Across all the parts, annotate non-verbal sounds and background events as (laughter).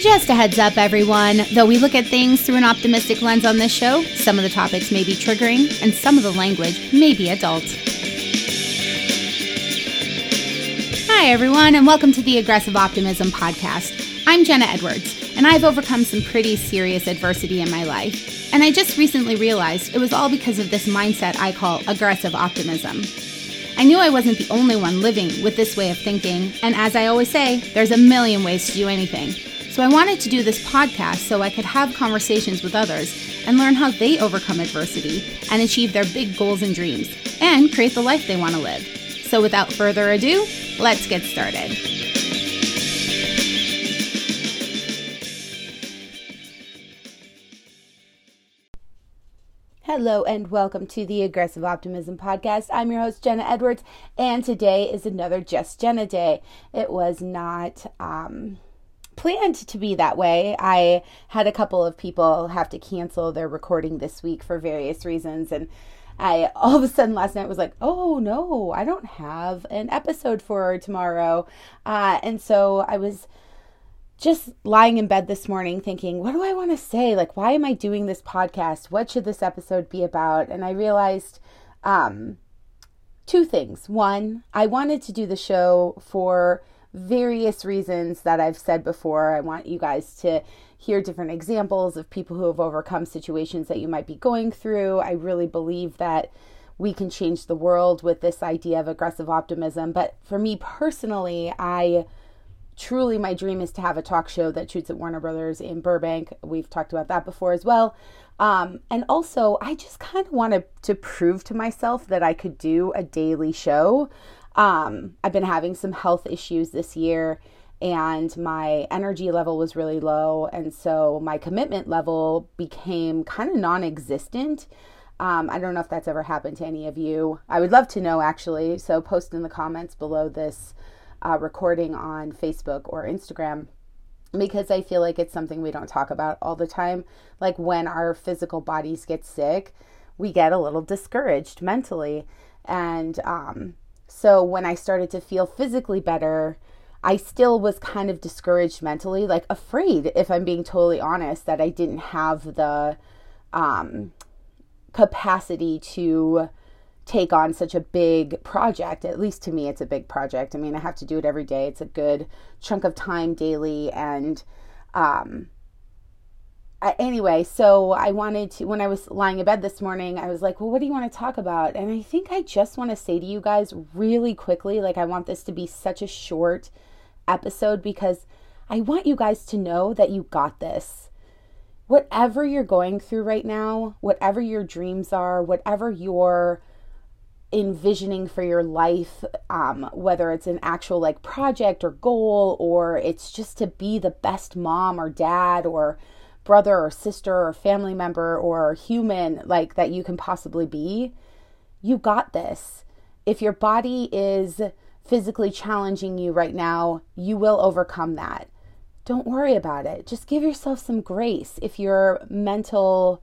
Just a heads up, everyone. Though we look at things through an optimistic lens on this show, some of the topics may be triggering and some of the language may be adult. Hi, everyone, and welcome to the Aggressive Optimism Podcast. I'm Jenna Edwards, and I've overcome some pretty serious adversity in my life. And I just recently realized it was all because of this mindset I call aggressive optimism. I knew I wasn't the only one living with this way of thinking, and as I always say, there's a million ways to do anything. So I wanted to do this podcast so I could have conversations with others and learn how they overcome adversity and achieve their big goals and dreams and create the life they want to live. So without further ado, let's get started. Hello and welcome to the Aggressive Optimism Podcast. I'm your host, Jenna Edwards, and today is another Just Jenna Day. It was not um, planned to be that way. I had a couple of people have to cancel their recording this week for various reasons, and I (laughs) all of a sudden last night was like, oh no, I don't have an episode for tomorrow. Uh, and so I was just lying in bed this morning thinking, what do I want to say? Like, why am I doing this podcast? What should this episode be about? And I realized um, two things. One, I wanted to do the show for various reasons that I've said before. I want you guys to hear different examples of people who have overcome situations that you might be going through. I really believe that we can change the world with this idea of aggressive optimism. But for me personally, I truly my dream is to have a talk show that shoots at Warner Brothers in Burbank. We've talked about that before as well. Um, and also, I just kind of wanted to prove to myself that I could do a daily show. Um, I've been having some health issues this year and my energy level was really low. And so my commitment level became kind of non existent. Um, I don't know if that's ever happened to any of you. I would love to know actually. So post in the comments below this uh, recording on Facebook or Instagram because I feel like it's something we don't talk about all the time. Like when our physical bodies get sick, we get a little discouraged mentally. And um, so when I started to feel physically better, I still was kind of discouraged mentally, like afraid, if I'm being totally honest, that I didn't have the um, capacity to take on such a big project. At least to me, it's a big project. I mean, I have to do it every day. It's a good chunk of time daily. And um, I, anyway, so I wanted to, when I was lying in bed this morning, I was like, well, what do you want to talk about? And I think I just want to say to you guys really quickly, like, I want this to be such a short episode because I want you guys to know that you got this. Whatever you're going through right now, whatever your dreams are, whatever you're envisioning for your life, um, whether it's an actual like project or goal, or it's just to be the best mom or dad or brother or sister or family member or human like that you can possibly be, you got this. If your body is physically challenging you right now, you will overcome that. Don't worry about it. Just give yourself some grace. If your mental,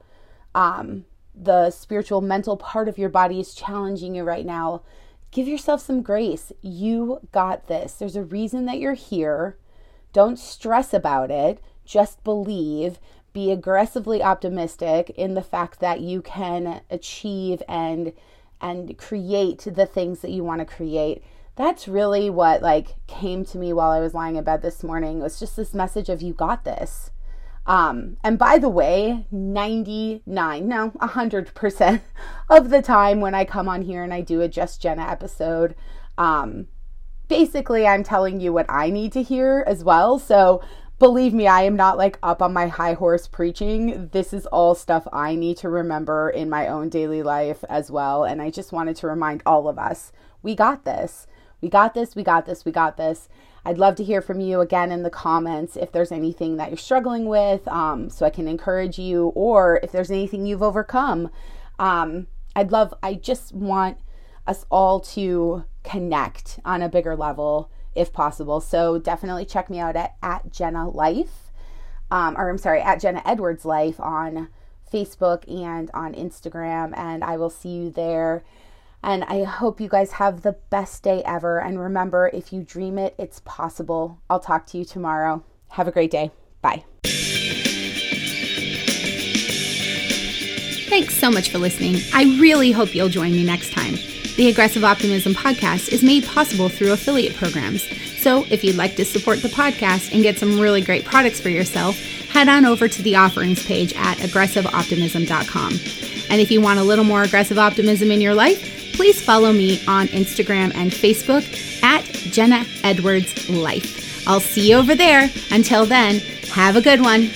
um, the spiritual mental part of your body is challenging you right now, give yourself some grace. You got this. There's a reason that you're here. Don't stress about it. Just believe. Be aggressively optimistic in the fact that you can achieve and and create the things that you want to create that's really what like came to me while I was lying in bed this morning. It was just this message of you got this. Um, and by the way, 99, no, 100% (laughs) of the time when I come on here and I do a Just Jenna episode, um, basically I'm telling you what I need to hear as well. So believe me, I am not like up on my high horse preaching. This is all stuff I need to remember in my own daily life as well. And I just wanted to remind all of us we got this. We got this, we got this, we got this. I'd love to hear from you again in the comments if there's anything that you're struggling with, um, so I can encourage you, or if there's anything you've overcome. Um, I'd love, I just want us all to connect on a bigger level if possible. So definitely check me out at, at Jenna Life, um, or I'm sorry, at Jenna Edwards Life on Facebook and on Instagram, and I will see you there. And I hope you guys have the best day ever. And remember, if you dream it, it's possible. I'll talk to you tomorrow. Have a great day. Bye. Thanks so much for listening. I really hope you'll join me next time. The Aggressive Optimism podcast is made possible through affiliate programs. So if you'd like to support the podcast and get some really great products for yourself, head on over to the offerings page at aggressiveoptimism.com. And if you want a little more aggressive optimism in your life, please follow me on Instagram and Facebook at Jenna Edwards Life. I'll see you over there. Until then, have a good one.